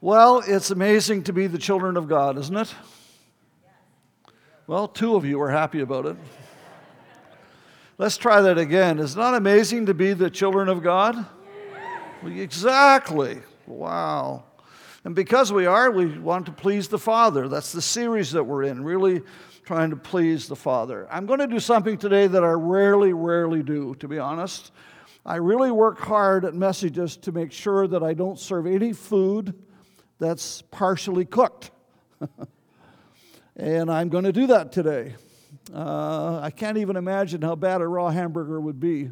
Well, it's amazing to be the children of God, isn't it? Well, two of you are happy about it. Let's try that again. Is it not amazing to be the children of God? Exactly. Wow. And because we are, we want to please the Father. That's the series that we're in, really trying to please the Father. I'm going to do something today that I rarely, rarely do, to be honest. I really work hard at messages to make sure that I don't serve any food that's partially cooked. and I'm going to do that today. Uh, I can't even imagine how bad a raw hamburger would be.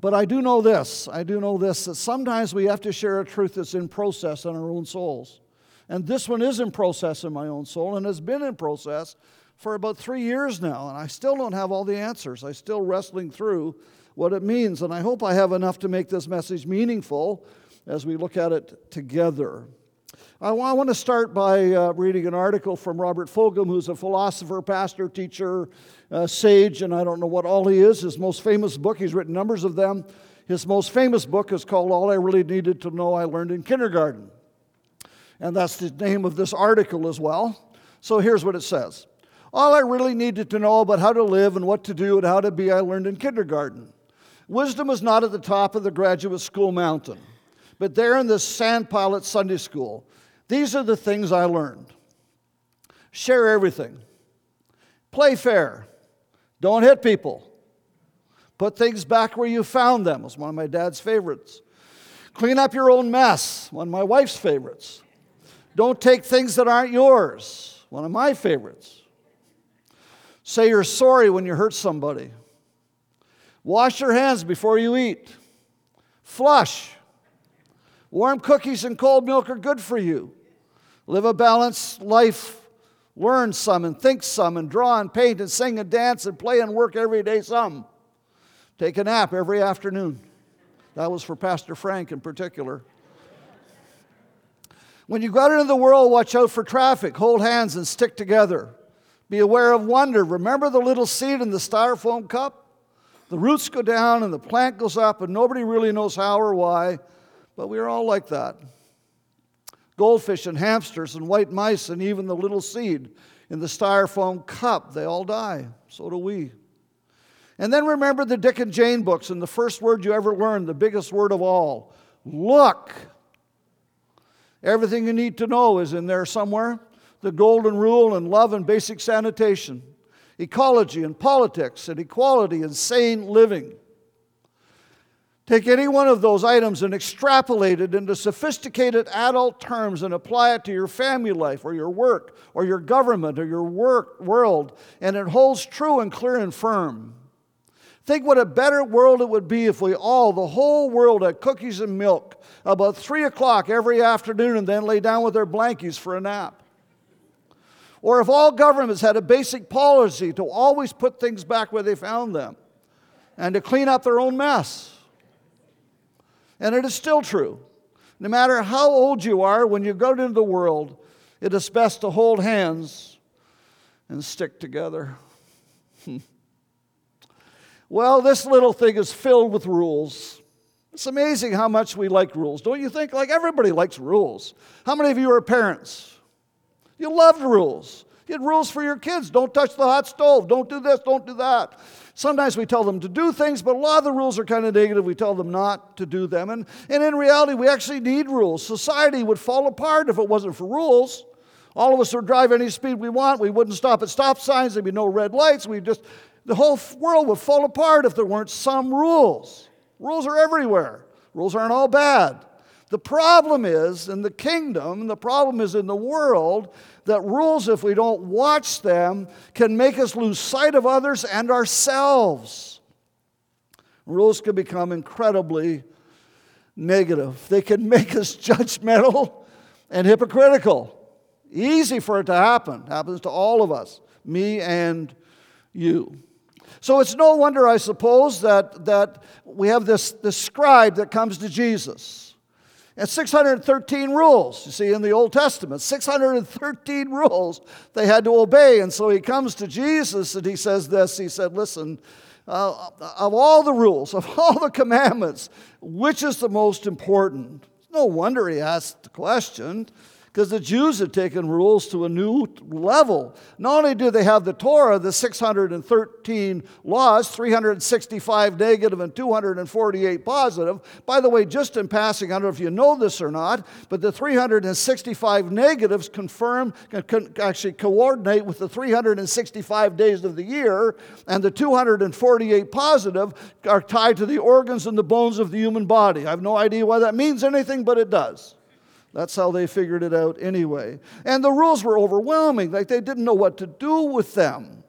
But I do know this I do know this that sometimes we have to share a truth that's in process in our own souls. And this one is in process in my own soul and has been in process for about three years now. And I still don't have all the answers. I'm still wrestling through what it means. And I hope I have enough to make this message meaningful as we look at it together. I want to start by uh, reading an article from Robert Fulghum, who's a philosopher, pastor, teacher, uh, sage, and I don't know what all he is. His most famous book, he's written numbers of them. His most famous book is called All I Really Needed to Know I Learned in Kindergarten. And that's the name of this article as well. So here's what it says All I really needed to know about how to live and what to do and how to be, I learned in kindergarten. Wisdom is not at the top of the graduate school mountain. But there in this sand at Sunday school, these are the things I learned share everything, play fair, don't hit people, put things back where you found them, was one of my dad's favorites. Clean up your own mess, one of my wife's favorites. Don't take things that aren't yours, one of my favorites. Say you're sorry when you hurt somebody. Wash your hands before you eat. Flush. Warm cookies and cold milk are good for you. Live a balanced life. Learn some and think some and draw and paint and sing and dance and play and work every day some. Take a nap every afternoon. That was for Pastor Frank in particular. When you go out into the world, watch out for traffic. Hold hands and stick together. Be aware of wonder. Remember the little seed in the styrofoam cup? The roots go down and the plant goes up, and nobody really knows how or why. But we are all like that. Goldfish and hamsters and white mice and even the little seed in the styrofoam cup, they all die. So do we. And then remember the Dick and Jane books and the first word you ever learned, the biggest word of all look. Everything you need to know is in there somewhere the golden rule and love and basic sanitation, ecology and politics and equality and sane living. Take any one of those items and extrapolate it into sophisticated adult terms and apply it to your family life or your work or your government or your work world, and it holds true and clear and firm. Think what a better world it would be if we all, the whole world, had cookies and milk about 3 o'clock every afternoon and then lay down with their blankies for a nap. Or if all governments had a basic policy to always put things back where they found them and to clean up their own mess. And it is still true. No matter how old you are, when you go into the world, it is best to hold hands and stick together. well, this little thing is filled with rules. It's amazing how much we like rules, don't you think? Like everybody likes rules. How many of you are parents? You loved rules. You had rules for your kids. Don't touch the hot stove. Don't do this. Don't do that. Sometimes we tell them to do things, but a lot of the rules are kind of negative. We tell them not to do them. And, and in reality, we actually need rules. Society would fall apart if it wasn't for rules. All of us would drive any speed we want. We wouldn't stop at stop signs. There'd be no red lights. We just, the whole world would fall apart if there weren't some rules. Rules are everywhere. Rules aren't all bad. The problem is in the kingdom, the problem is in the world, that rules, if we don't watch them, can make us lose sight of others and ourselves. Rules can become incredibly negative, they can make us judgmental and hypocritical. Easy for it to happen. Happens to all of us, me and you. So it's no wonder, I suppose, that, that we have this, this scribe that comes to Jesus. And 613 rules, you see, in the Old Testament, 613 rules they had to obey. And so he comes to Jesus and he says this He said, Listen, uh, of all the rules, of all the commandments, which is the most important? No wonder he asked the question because the Jews had taken rules to a new level. Not only do they have the Torah, the 613 laws, 365 negative and 248 positive. By the way, just in passing, I don't know if you know this or not, but the 365 negatives confirm, can actually coordinate with the 365 days of the year, and the 248 positive are tied to the organs and the bones of the human body. I have no idea why that means anything, but it does. That's how they figured it out anyway. And the rules were overwhelming, like they didn't know what to do with them.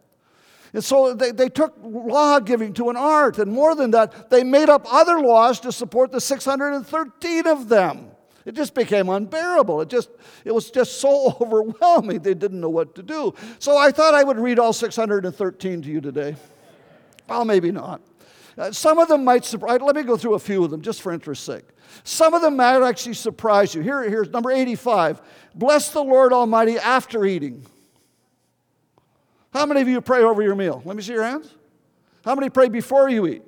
And so they, they took law giving to an art, and more than that, they made up other laws to support the 613 of them. It just became unbearable. It just it was just so overwhelming they didn't know what to do. So I thought I would read all 613 to you today. Well, maybe not. Uh, some of them might surprise. Let me go through a few of them just for interest's sake. Some of them might actually surprise you. Here, here's number 85 Bless the Lord Almighty after eating. How many of you pray over your meal? Let me see your hands. How many pray before you eat?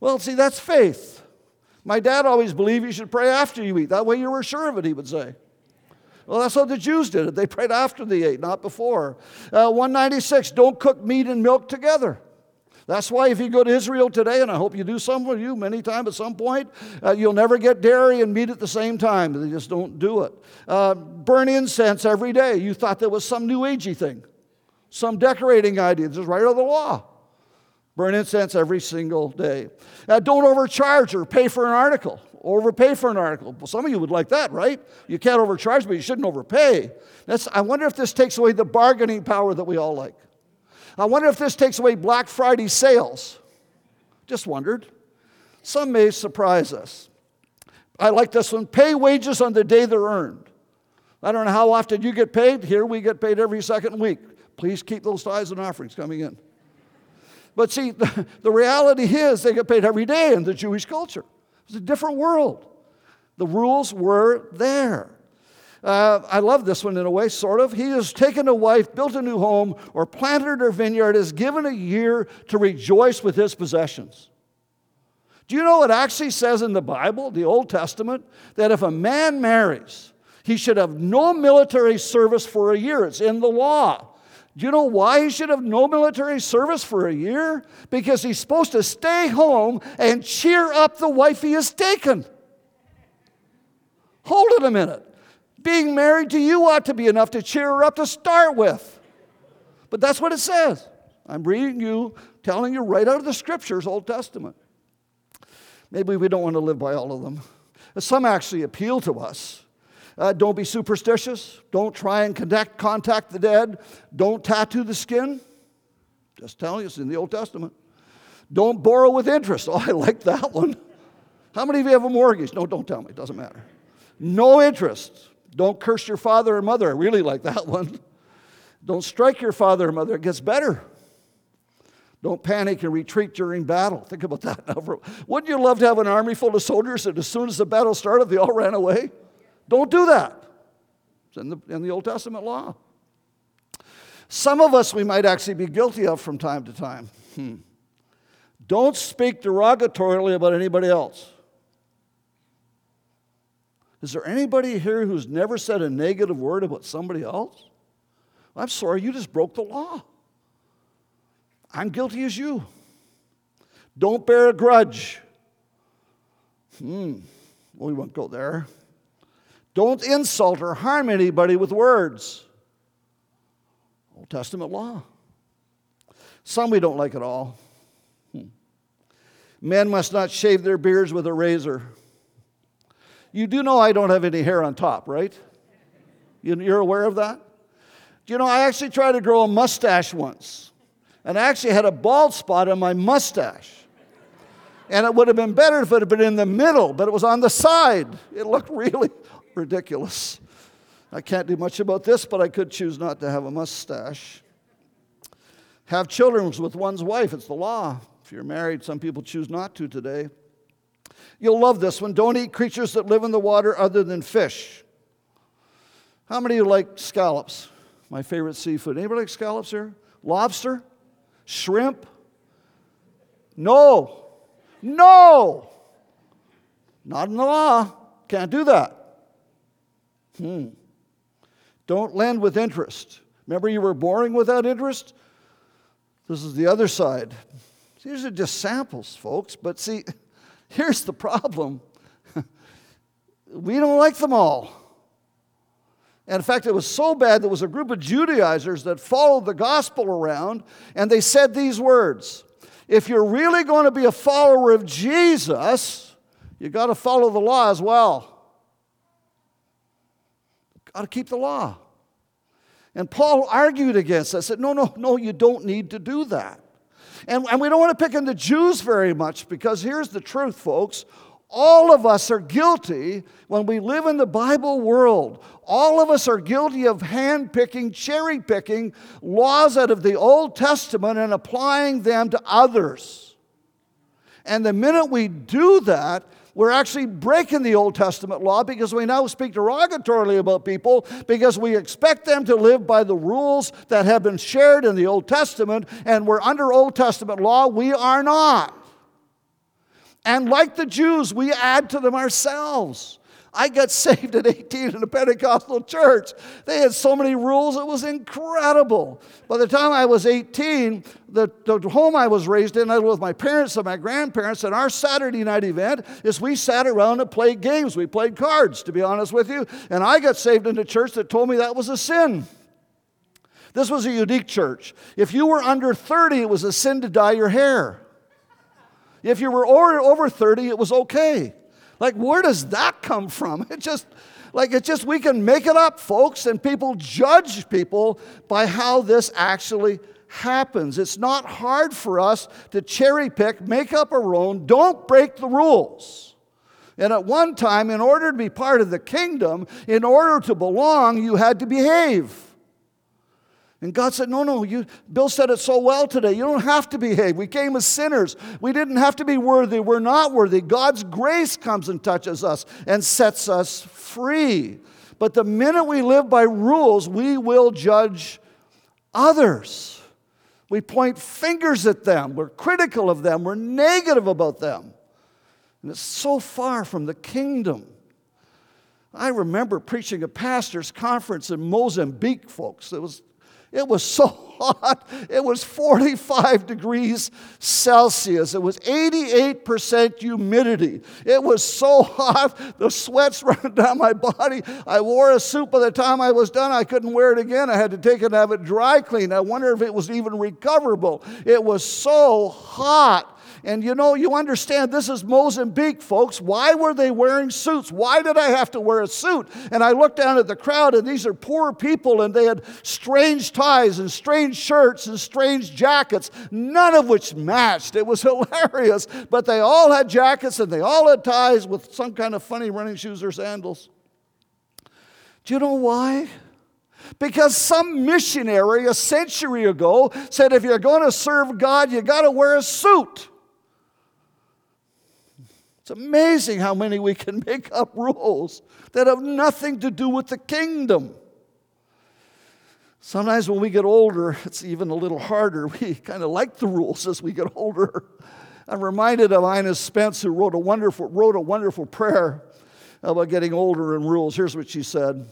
Well, see, that's faith. My dad always believed you should pray after you eat. That way you were sure of it, he would say. Well, that's how the Jews did it. They prayed after they ate, not before. Uh, 196, don't cook meat and milk together. That's why if you go to Israel today, and I hope you do some of you many times at some point, uh, you'll never get dairy and meat at the same time. They just don't do it. Uh, burn incense every day. You thought that was some new agey thing, some decorating idea. This is right out of the law. Burn incense every single day. Uh, don't overcharge or pay for an article. Overpay for an article. Well, some of you would like that, right? You can't overcharge, but you shouldn't overpay. That's, I wonder if this takes away the bargaining power that we all like. I wonder if this takes away Black Friday sales. Just wondered. Some may surprise us. I like this one pay wages on the day they're earned. I don't know how often you get paid. Here we get paid every second week. Please keep those tithes and offerings coming in. But see, the, the reality is they get paid every day in the Jewish culture. It's a different world. The rules were there. Uh, I love this one in a way, sort of. He has taken a wife, built a new home, or planted a vineyard, has given a year to rejoice with his possessions. Do you know what actually says in the Bible, the Old Testament, that if a man marries, he should have no military service for a year? It's in the law. Do you know why he should have no military service for a year? Because he's supposed to stay home and cheer up the wife he has taken. Hold it a minute. Being married to you ought to be enough to cheer her up to start with. But that's what it says. I'm reading you, telling you right out of the scriptures, Old Testament. Maybe we don't want to live by all of them. Some actually appeal to us. Uh, don't be superstitious. Don't try and connect, contact the dead. Don't tattoo the skin. Just telling you, it's in the Old Testament. Don't borrow with interest. Oh, I like that one. How many of you have a mortgage? No, don't tell me. It doesn't matter. No interest. Don't curse your father or mother. I really like that one. Don't strike your father or mother. It gets better. Don't panic and retreat during battle. Think about that now. Wouldn't you love to have an army full of soldiers that as soon as the battle started, they all ran away? Don't do that. It's in the, in the Old Testament law. Some of us we might actually be guilty of from time to time. Hmm. Don't speak derogatorily about anybody else. Is there anybody here who's never said a negative word about somebody else? I'm sorry, you just broke the law. I'm guilty as you. Don't bear a grudge. Hmm, well, we won't go there. Don't insult or harm anybody with words. Old Testament law. Some we don't like at all. Hmm. Men must not shave their beards with a razor. You do know I don't have any hair on top, right? You're aware of that? Do you know, I actually tried to grow a mustache once, and I actually had a bald spot on my mustache. And it would have been better if it had been in the middle, but it was on the side. It looked really ridiculous. I can't do much about this, but I could choose not to have a mustache. Have children with one's wife, it's the law. If you're married, some people choose not to today. You'll love this one. Don't eat creatures that live in the water other than fish. How many of you like scallops? My favorite seafood. Anybody like scallops here? Lobster? Shrimp? No. No. Not in the law. Can't do that. Hmm. Don't lend with interest. Remember, you were borrowing without interest? This is the other side. These are just samples, folks. But see, here's the problem we don't like them all. And in fact, it was so bad there was a group of Judaizers that followed the gospel around, and they said these words If you're really going to be a follower of Jesus, you got to follow the law as well. Got to keep the law. And Paul argued against that. Said, no, no, no, you don't need to do that. And, and we don't want to pick on the Jews very much because here's the truth, folks. All of us are guilty when we live in the Bible world. All of us are guilty of hand picking, cherry picking laws out of the Old Testament and applying them to others. And the minute we do that, we're actually breaking the Old Testament law because we now speak derogatorily about people because we expect them to live by the rules that have been shared in the Old Testament, and we're under Old Testament law. We are not. And like the Jews, we add to them ourselves. I got saved at 18 in a Pentecostal church. They had so many rules, it was incredible. By the time I was 18, the, the home I was raised in, I was with my parents and my grandparents, and our Saturday night event is we sat around and played games. We played cards, to be honest with you. And I got saved in a church that told me that was a sin. This was a unique church. If you were under 30, it was a sin to dye your hair. If you were over, over 30, it was okay. Like, where does that come from? It just, like, it's just, we can make it up, folks, and people judge people by how this actually happens. It's not hard for us to cherry pick, make up our own, don't break the rules. And at one time, in order to be part of the kingdom, in order to belong, you had to behave. And God said, No, no, you, Bill said it so well today. You don't have to behave. We came as sinners. We didn't have to be worthy. We're not worthy. God's grace comes and touches us and sets us free. But the minute we live by rules, we will judge others. We point fingers at them. We're critical of them. We're negative about them. And it's so far from the kingdom. I remember preaching a pastor's conference in Mozambique, folks. It was it was so hot. It was 45 degrees Celsius. It was 88% humidity. It was so hot. The sweat's running down my body. I wore a suit by the time I was done. I couldn't wear it again. I had to take it and have it dry cleaned. I wonder if it was even recoverable. It was so hot. And you know, you understand this is Mozambique, folks. Why were they wearing suits? Why did I have to wear a suit? And I looked down at the crowd, and these are poor people, and they had strange ties and strange shirts and strange jackets, none of which matched. It was hilarious. But they all had jackets and they all had ties with some kind of funny running shoes or sandals. Do you know why? Because some missionary a century ago said if you're going to serve God, you got to wear a suit. It's amazing how many we can make up rules that have nothing to do with the kingdom. Sometimes when we get older, it's even a little harder. We kind of like the rules as we get older. I'm reminded of Ina Spence, who wrote a wonderful, wrote a wonderful prayer about getting older and rules. Here's what she said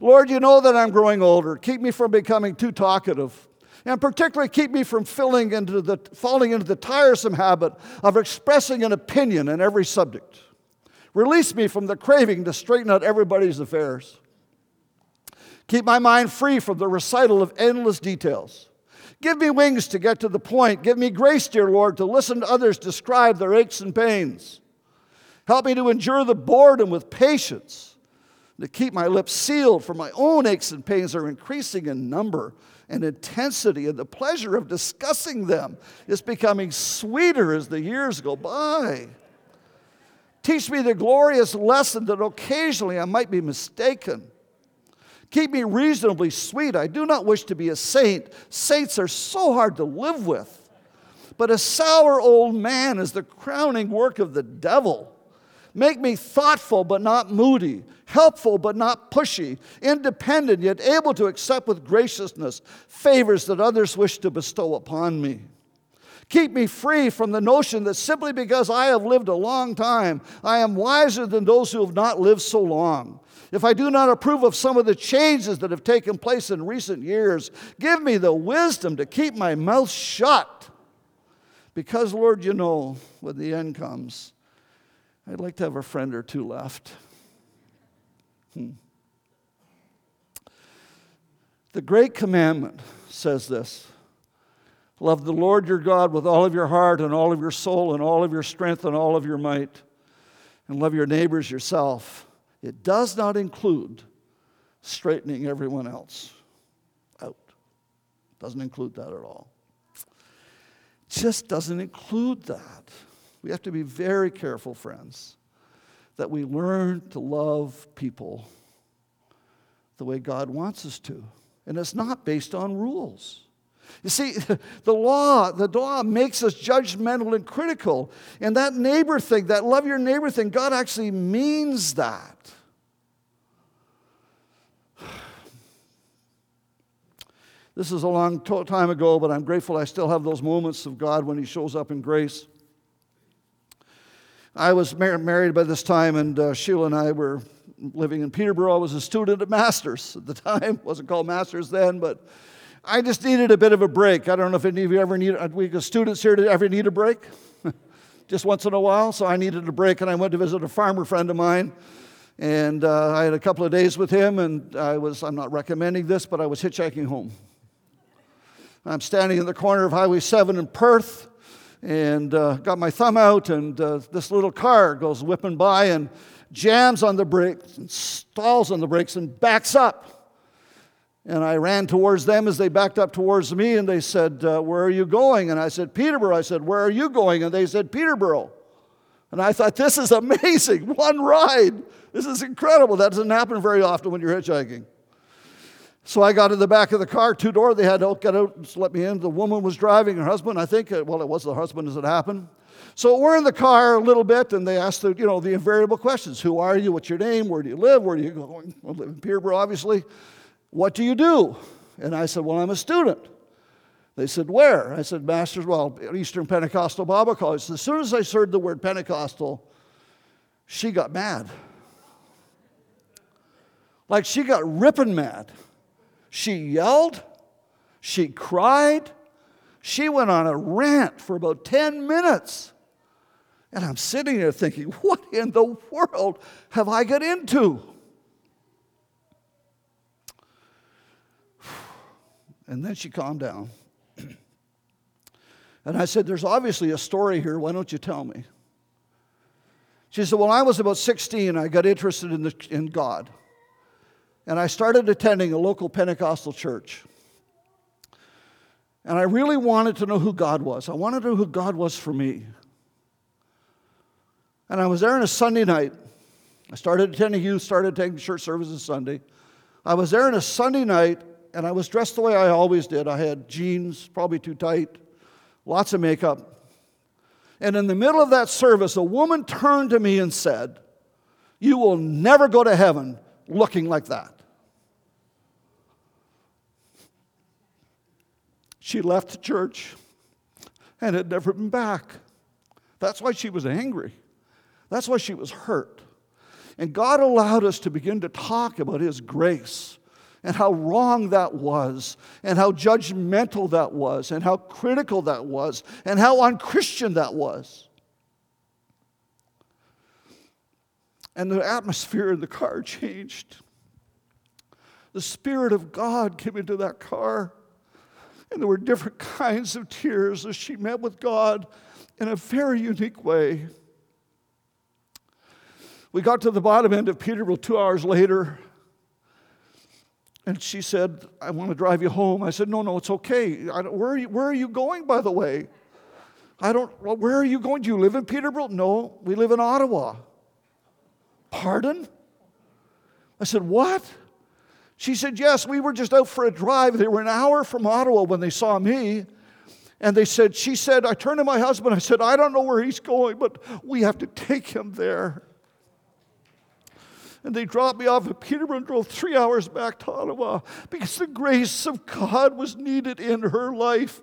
Lord, you know that I'm growing older. Keep me from becoming too talkative and particularly keep me from into the, falling into the tiresome habit of expressing an opinion in every subject. Release me from the craving to straighten out everybody's affairs. Keep my mind free from the recital of endless details. Give me wings to get to the point. Give me grace, dear Lord, to listen to others describe their aches and pains. Help me to endure the boredom with patience, to keep my lips sealed, for my own aches and pains are increasing in number and intensity, and the pleasure of discussing them is becoming sweeter as the years go by. Teach me the glorious lesson that occasionally I might be mistaken. Keep me reasonably sweet. I do not wish to be a saint. Saints are so hard to live with. But a sour old man is the crowning work of the devil. Make me thoughtful but not moody, helpful but not pushy, independent yet able to accept with graciousness favors that others wish to bestow upon me. Keep me free from the notion that simply because I have lived a long time, I am wiser than those who have not lived so long. If I do not approve of some of the changes that have taken place in recent years, give me the wisdom to keep my mouth shut. Because, Lord, you know, when the end comes, I'd like to have a friend or two left. Hmm. The great commandment says this Love the Lord your God with all of your heart and all of your soul and all of your strength and all of your might, and love your neighbors yourself. It does not include straightening everyone else out. Doesn't include that at all. Just doesn't include that. We have to be very careful, friends, that we learn to love people the way God wants us to. And it's not based on rules. You see, the law, the law makes us judgmental and critical. And that neighbor thing, that love your neighbor thing, God actually means that. This is a long time ago, but I'm grateful I still have those moments of God when He shows up in grace. I was mar- married by this time, and uh, Sheila and I were living in Peterborough. I was a student at Masters at the time. Wasn't called Masters then, but I just needed a bit of a break. I don't know if any of you ever need, we students here to ever need a break? just once in a while. So I needed a break, and I went to visit a farmer friend of mine. And uh, I had a couple of days with him, and I was, I'm not recommending this, but I was hitchhiking home. I'm standing in the corner of Highway 7 in Perth and uh, got my thumb out, and uh, this little car goes whipping by and jams on the brakes and stalls on the brakes and backs up. And I ran towards them as they backed up towards me, and they said, uh, Where are you going? And I said, Peterborough. I said, Where are you going? And they said, Peterborough. And I thought, This is amazing. One ride. This is incredible. That doesn't happen very often when you're hitchhiking. So I got in the back of the car, two door. They had to get out and let me in. The woman was driving, her husband, I think, uh, well, it was the husband as it happened. So we're in the car a little bit, and they asked the, you know, the invariable questions. Who are you? What's your name? Where do you live? Where do you go? I live in Peterborough, obviously. What do you do? And I said, well, I'm a student. They said, where? I said, Master's, well, Eastern Pentecostal Bible College. As soon as I heard the word Pentecostal, she got mad. Like she got ripping mad. She yelled, she cried, she went on a rant for about 10 minutes. And I'm sitting there thinking, what in the world have I got into? And then she calmed down. and I said, There's obviously a story here. Why don't you tell me? She said, Well, I was about 16. I got interested in, the, in God and I started attending a local Pentecostal church. And I really wanted to know who God was. I wanted to know who God was for me. And I was there on a Sunday night. I started attending youth, started attending church services Sunday. I was there on a Sunday night, and I was dressed the way I always did. I had jeans, probably too tight, lots of makeup. And in the middle of that service, a woman turned to me and said, You will never go to heaven looking like that. She left the church and had never been back. That's why she was angry. That's why she was hurt. And God allowed us to begin to talk about His grace and how wrong that was, and how judgmental that was, and how critical that was, and how unchristian that was. And the atmosphere in the car changed. The Spirit of God came into that car. And there were different kinds of tears as she met with God in a very unique way. We got to the bottom end of Peterborough two hours later, and she said, I want to drive you home. I said, No, no, it's okay. where, are you, where are you going, by the way? I don't, well, where are you going? Do you live in Peterborough? No, we live in Ottawa. Pardon? I said, What? She said, Yes, we were just out for a drive. They were an hour from Ottawa when they saw me. And they said, She said, I turned to my husband. I said, I don't know where he's going, but we have to take him there. And they dropped me off at Peterborough and drove three hours back to Ottawa because the grace of God was needed in her life.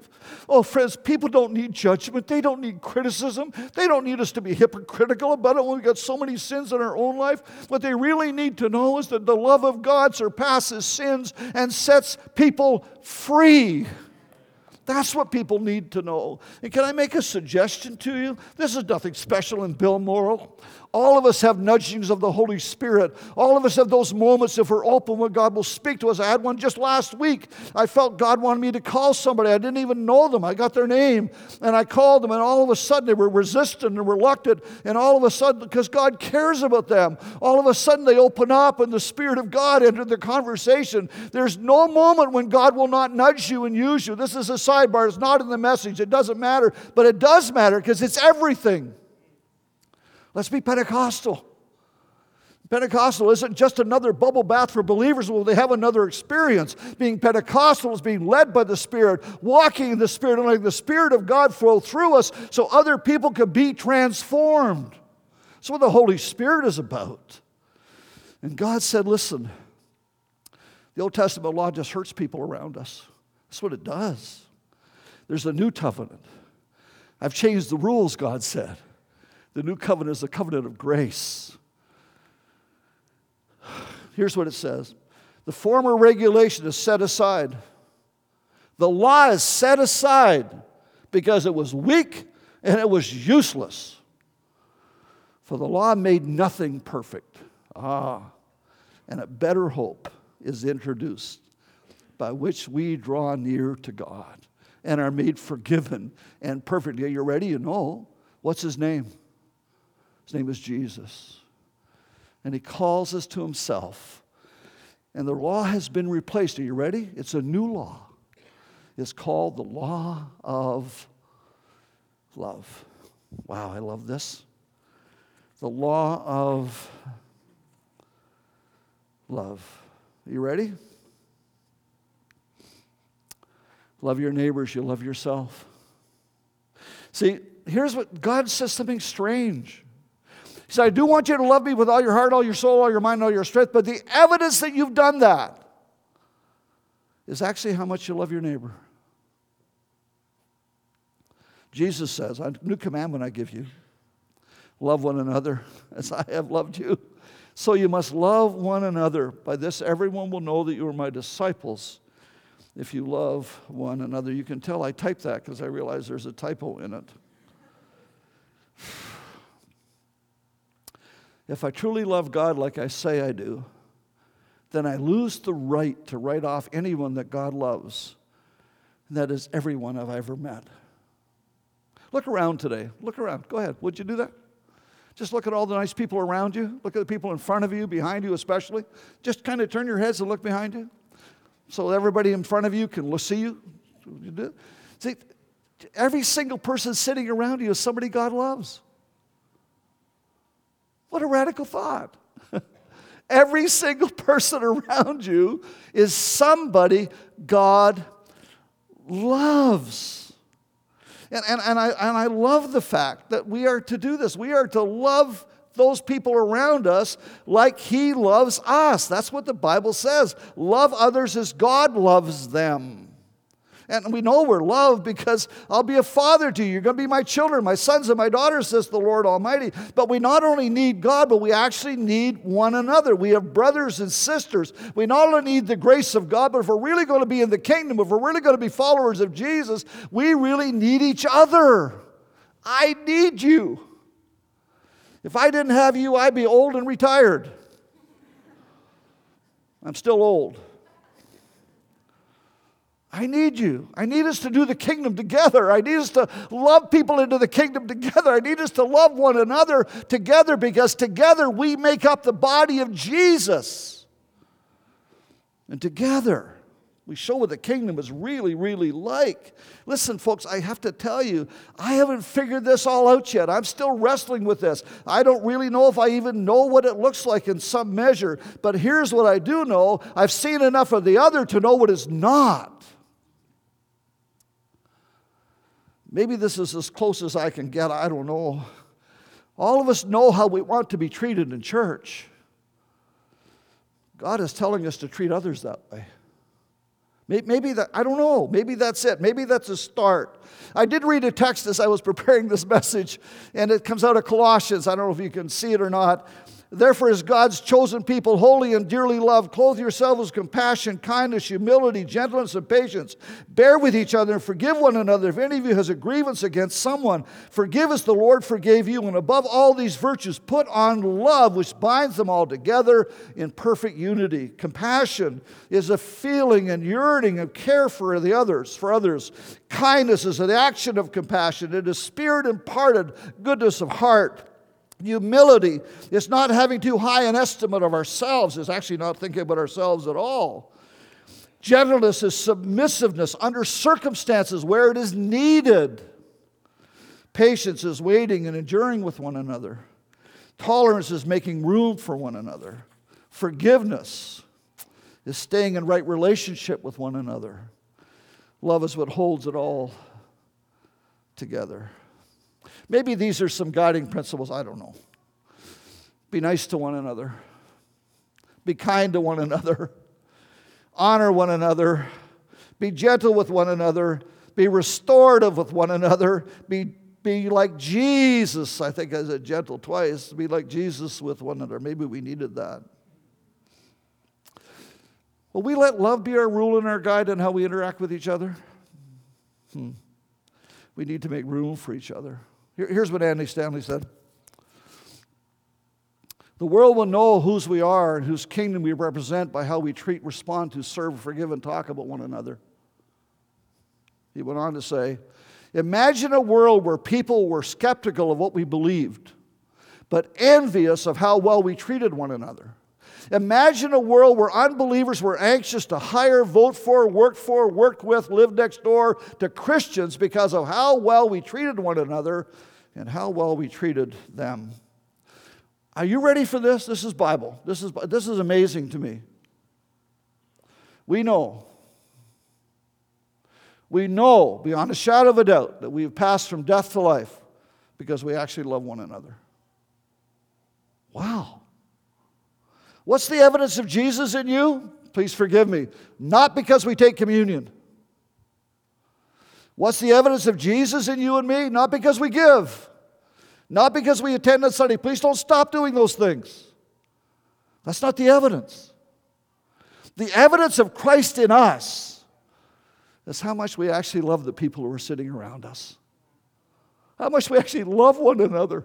Oh, friends, people don't need judgment. They don't need criticism. They don't need us to be hypocritical about it when we've got so many sins in our own life. What they really need to know is that the love of God surpasses sins and sets people free. That's what people need to know. And can I make a suggestion to you? This is nothing special in Bill Morrill. All of us have nudgings of the Holy Spirit. All of us have those moments if we're open when God will speak to us. I had one just last week. I felt God wanted me to call somebody. I didn't even know them. I got their name and I called them, and all of a sudden they were resistant and reluctant. And all of a sudden, because God cares about them, all of a sudden they open up and the Spirit of God entered the conversation. There's no moment when God will not nudge you and use you. This is a sidebar. It's not in the message. It doesn't matter, but it does matter because it's everything. Let's be Pentecostal. Pentecostal isn't just another bubble bath for believers. Well, they have another experience. Being Pentecostal is being led by the Spirit, walking in the Spirit, and letting the Spirit of God flow through us so other people can be transformed. That's what the Holy Spirit is about. And God said, listen, the Old Testament law just hurts people around us. That's what it does. There's a new covenant. I've changed the rules, God said. The new covenant is the covenant of grace. Here's what it says The former regulation is set aside. The law is set aside because it was weak and it was useless. For the law made nothing perfect. Ah, and a better hope is introduced by which we draw near to God and are made forgiven and perfect. Are you ready? You know. What's his name? His name is Jesus. And he calls us to himself. And the law has been replaced. Are you ready? It's a new law. It's called the law of love. Wow, I love this. The law of love. Are you ready? Love your neighbors, you love yourself. See, here's what God says something strange. He said, I do want you to love me with all your heart, all your soul, all your mind, all your strength, but the evidence that you've done that is actually how much you love your neighbor. Jesus says, A new commandment I give you love one another as I have loved you. So you must love one another. By this, everyone will know that you are my disciples if you love one another. You can tell I typed that because I realize there's a typo in it. If I truly love God like I say I do, then I lose the right to write off anyone that God loves. And that is everyone I've ever met. Look around today. Look around. Go ahead. Would you do that? Just look at all the nice people around you. Look at the people in front of you, behind you especially. Just kind of turn your heads and look behind you so everybody in front of you can see you. See, every single person sitting around you is somebody God loves. What a radical thought. Every single person around you is somebody God loves. And, and, and, I, and I love the fact that we are to do this. We are to love those people around us like He loves us. That's what the Bible says. Love others as God loves them. And we know we're loved because I'll be a father to you. You're going to be my children, my sons and my daughters, says the Lord Almighty. But we not only need God, but we actually need one another. We have brothers and sisters. We not only need the grace of God, but if we're really going to be in the kingdom, if we're really going to be followers of Jesus, we really need each other. I need you. If I didn't have you, I'd be old and retired. I'm still old. I need you. I need us to do the kingdom together. I need us to love people into the kingdom together. I need us to love one another together because together we make up the body of Jesus. And together we show what the kingdom is really, really like. Listen, folks, I have to tell you, I haven't figured this all out yet. I'm still wrestling with this. I don't really know if I even know what it looks like in some measure. But here's what I do know I've seen enough of the other to know what is not. Maybe this is as close as I can get, I don't know. All of us know how we want to be treated in church. God is telling us to treat others that way. Maybe that, I don't know, maybe that's it. Maybe that's a start. I did read a text as I was preparing this message, and it comes out of Colossians. I don't know if you can see it or not. Therefore, as God's chosen people, holy and dearly loved, clothe yourselves with compassion, kindness, humility, gentleness, and patience. Bear with each other and forgive one another. If any of you has a grievance against someone, forgive as the Lord forgave you. And above all these virtues, put on love, which binds them all together in perfect unity. Compassion is a feeling and yearning of care for the others, for others. Kindness is an action of compassion. It is spirit imparted goodness of heart. Humility is not having too high an estimate of ourselves, it's actually not thinking about ourselves at all. Gentleness is submissiveness under circumstances where it is needed. Patience is waiting and enduring with one another. Tolerance is making room for one another. Forgiveness is staying in right relationship with one another. Love is what holds it all together. Maybe these are some guiding principles. I don't know. Be nice to one another, be kind to one another, honor one another, be gentle with one another, be restorative with one another, be be like Jesus. I think I said gentle twice. Be like Jesus with one another. Maybe we needed that. Will we let love be our rule and our guide in how we interact with each other? Hmm. We need to make room for each other. Here's what Andy Stanley said The world will know whose we are and whose kingdom we represent by how we treat, respond to, serve, forgive, and talk about one another. He went on to say, Imagine a world where people were skeptical of what we believed, but envious of how well we treated one another. Imagine a world where unbelievers were anxious to hire, vote for, work for, work with, live next door to Christians because of how well we treated one another and how well we treated them. Are you ready for this? This is Bible. This is, this is amazing to me. We know, we know beyond a shadow of a doubt that we have passed from death to life because we actually love one another. Wow. What's the evidence of Jesus in you? Please forgive me. Not because we take communion. What's the evidence of Jesus in you and me? Not because we give, not because we attend a Sunday. Please don't stop doing those things. That's not the evidence. The evidence of Christ in us is how much we actually love the people who are sitting around us, how much we actually love one another.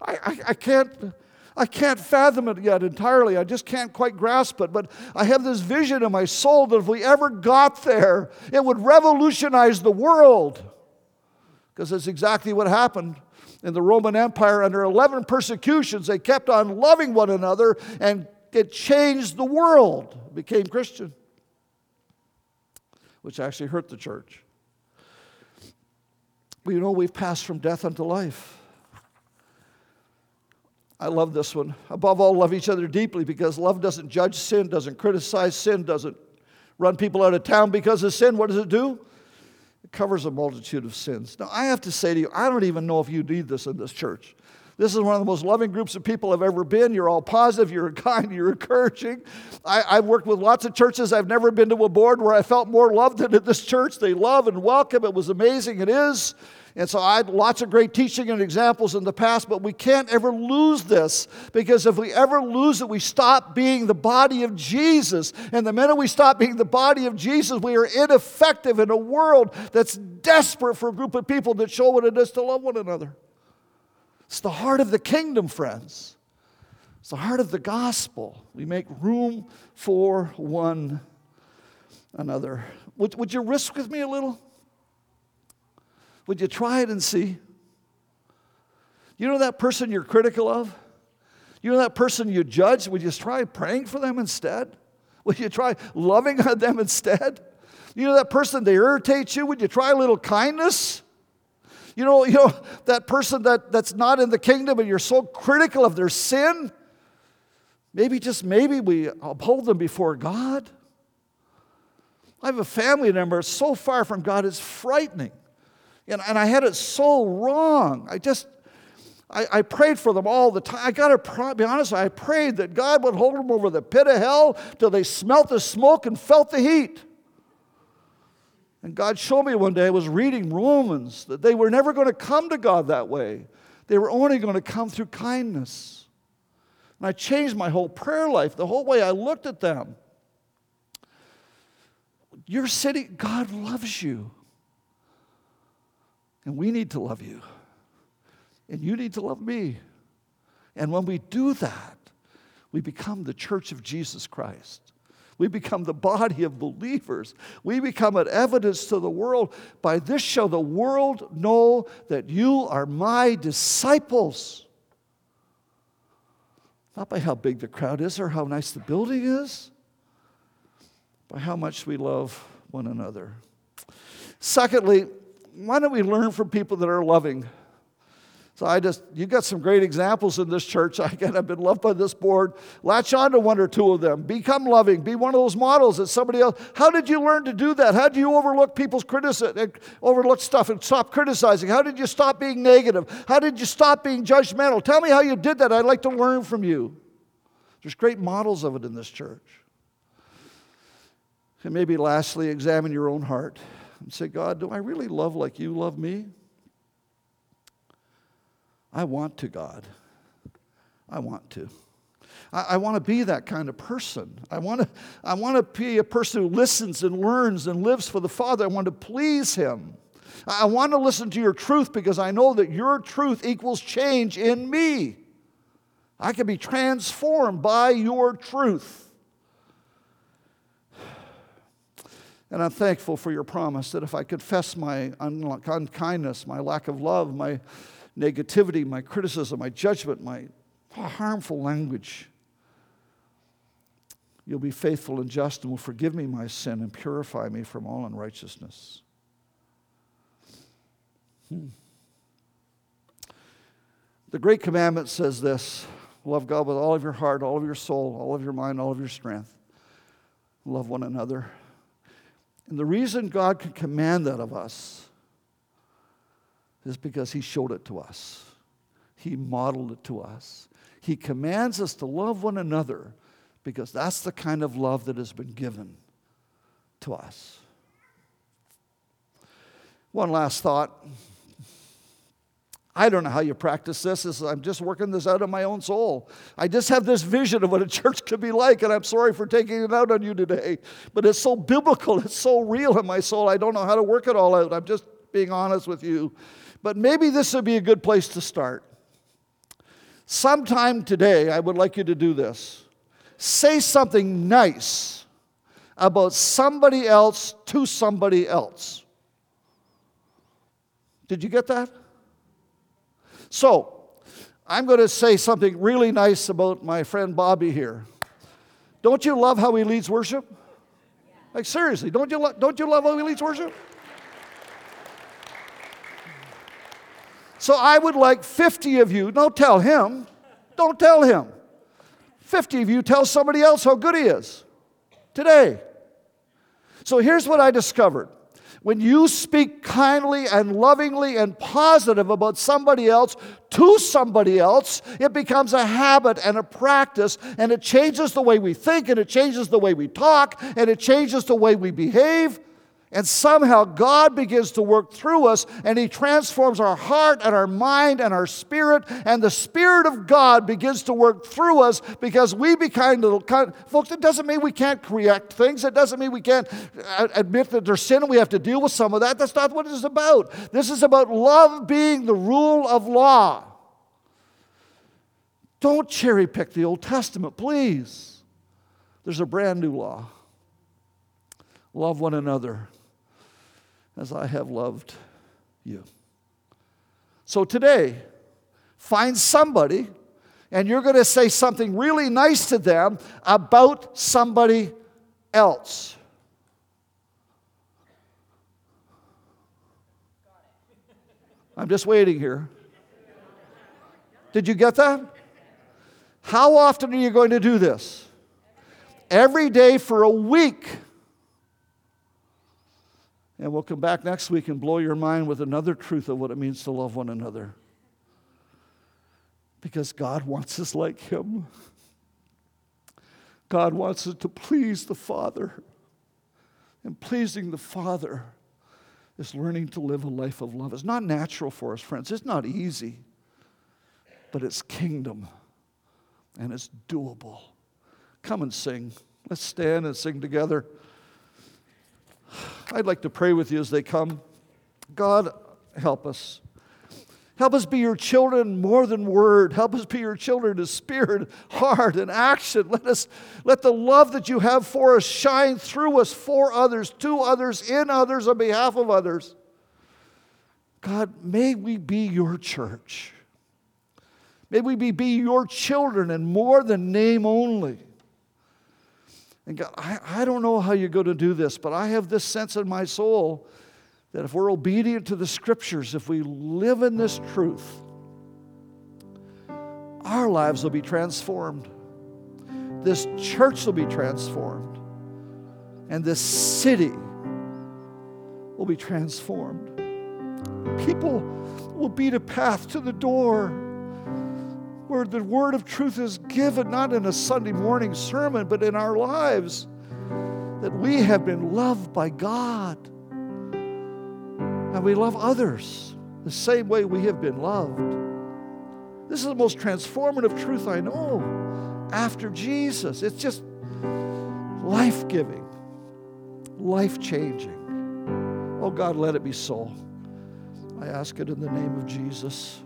I, I, I can't. I can't fathom it yet entirely. I just can't quite grasp it. But I have this vision in my soul that if we ever got there, it would revolutionize the world. Because that's exactly what happened in the Roman Empire under 11 persecutions. They kept on loving one another and it changed the world, it became Christian, which actually hurt the church. But you know, we've passed from death unto life. I love this one. Above all, love each other deeply because love doesn't judge sin, doesn't criticize sin, doesn't run people out of town because of sin. What does it do? It covers a multitude of sins. Now, I have to say to you, I don't even know if you need this in this church. This is one of the most loving groups of people I've ever been. You're all positive, you're kind, you're encouraging. I, have worked with lots of churches. I've never been to a board where I felt more loved than at this church. They love and welcome. It was amazing. It is. And so I had lots of great teaching and examples in the past, but we can't ever lose this because if we ever lose it, we stop being the body of Jesus. And the minute we stop being the body of Jesus, we are ineffective in a world that's desperate for a group of people that show what it is to love one another. It's the heart of the kingdom, friends. It's the heart of the gospel. We make room for one another. Would, would you risk with me a little? Would you try it and see? You know that person you're critical of? You know that person you judge? Would you try praying for them instead? Would you try loving on them instead? You know that person that irritates you? Would you try a little kindness? You know, you know that person that, that's not in the kingdom and you're so critical of their sin? Maybe just maybe we uphold them before God. I have a family member so far from God, it's frightening. And, and I had it so wrong. I just, I, I prayed for them all the time. I got to be honest, I prayed that God would hold them over the pit of hell till they smelt the smoke and felt the heat. And God showed me one day, I was reading Romans, that they were never going to come to God that way. They were only going to come through kindness. And I changed my whole prayer life, the whole way I looked at them. Your city, God loves you. And we need to love you. And you need to love me. And when we do that, we become the church of Jesus Christ. We become the body of believers. We become an evidence to the world. By this shall the world know that you are my disciples. Not by how big the crowd is or how nice the building is, by how much we love one another. Secondly, why don't we learn from people that are loving? So I just, you got some great examples in this church. Again, I've been loved by this board. Latch on to one or two of them. Become loving. Be one of those models that somebody else. How did you learn to do that? How did you overlook people's criticism, eh, overlook stuff and stop criticizing? How did you stop being negative? How did you stop being judgmental? Tell me how you did that. I'd like to learn from you. There's great models of it in this church. And maybe lastly, examine your own heart and say, God, do I really love like you love me? I want to, God. I want to. I, I want to be that kind of person. I want to, I want to be a person who listens and learns and lives for the Father. I want to please Him. I want to listen to your truth because I know that your truth equals change in me. I can be transformed by your truth. And I'm thankful for your promise that if I confess my unkindness, my lack of love, my negativity, my criticism, my judgment, my harmful language, you'll be faithful and just and will forgive me my sin and purify me from all unrighteousness. Hmm. The Great Commandment says this love God with all of your heart, all of your soul, all of your mind, all of your strength. Love one another and the reason God can command that of us is because He showed it to us, He modeled it to us. He commands us to love one another because that's the kind of love that has been given to us. One last thought I don't know how you practice this. this I'm just working this out of my own soul. I just have this vision of what a church could be like, and I'm sorry for taking it out on you today. But it's so biblical, it's so real in my soul. I don't know how to work it all out. I'm just being honest with you. But maybe this would be a good place to start. Sometime today, I would like you to do this. Say something nice about somebody else to somebody else. Did you get that? So, I'm going to say something really nice about my friend Bobby here. Don't you love how he leads worship? Like, seriously, don't you, lo- don't you love how he leads worship? So, I would like 50 of you, don't tell him, don't tell him. 50 of you tell somebody else how good he is today. So, here's what I discovered when you speak kindly and lovingly and positive about somebody else to somebody else, it becomes a habit and a practice, and it changes the way we think, and it changes the way we talk, and it changes the way we behave. And somehow God begins to work through us and He transforms our heart and our mind and our spirit. And the Spirit of God begins to work through us because we become little. Kind. Folks, it doesn't mean we can't correct things. It doesn't mean we can't uh, admit that there's sin and we have to deal with some of that. That's not what it is about. This is about love being the rule of law. Don't cherry pick the Old Testament, please. There's a brand new law. Love one another as I have loved you. So today, find somebody and you're going to say something really nice to them about somebody else. I'm just waiting here. Did you get that? How often are you going to do this? Every day for a week. And we'll come back next week and blow your mind with another truth of what it means to love one another. Because God wants us like Him. God wants us to please the Father. And pleasing the Father is learning to live a life of love. It's not natural for us, friends. It's not easy, but it's kingdom and it's doable. Come and sing. Let's stand and sing together. I'd like to pray with you as they come. God, help us. Help us be your children more than word. Help us be your children in spirit, heart, and action. Let us let the love that you have for us shine through us for others, to others, in others, on behalf of others. God, may we be your church. May we be, be your children and more than name only. And God, I, I don't know how you're going to do this, but I have this sense in my soul that if we're obedient to the scriptures, if we live in this truth, our lives will be transformed. This church will be transformed. And this city will be transformed. People will beat a path to the door where the word of truth is given, not in a Sunday morning sermon, but in our lives, that we have been loved by God and we love others the same way we have been loved. This is the most transformative truth I know after Jesus. It's just life giving, life changing. Oh God, let it be so. I ask it in the name of Jesus.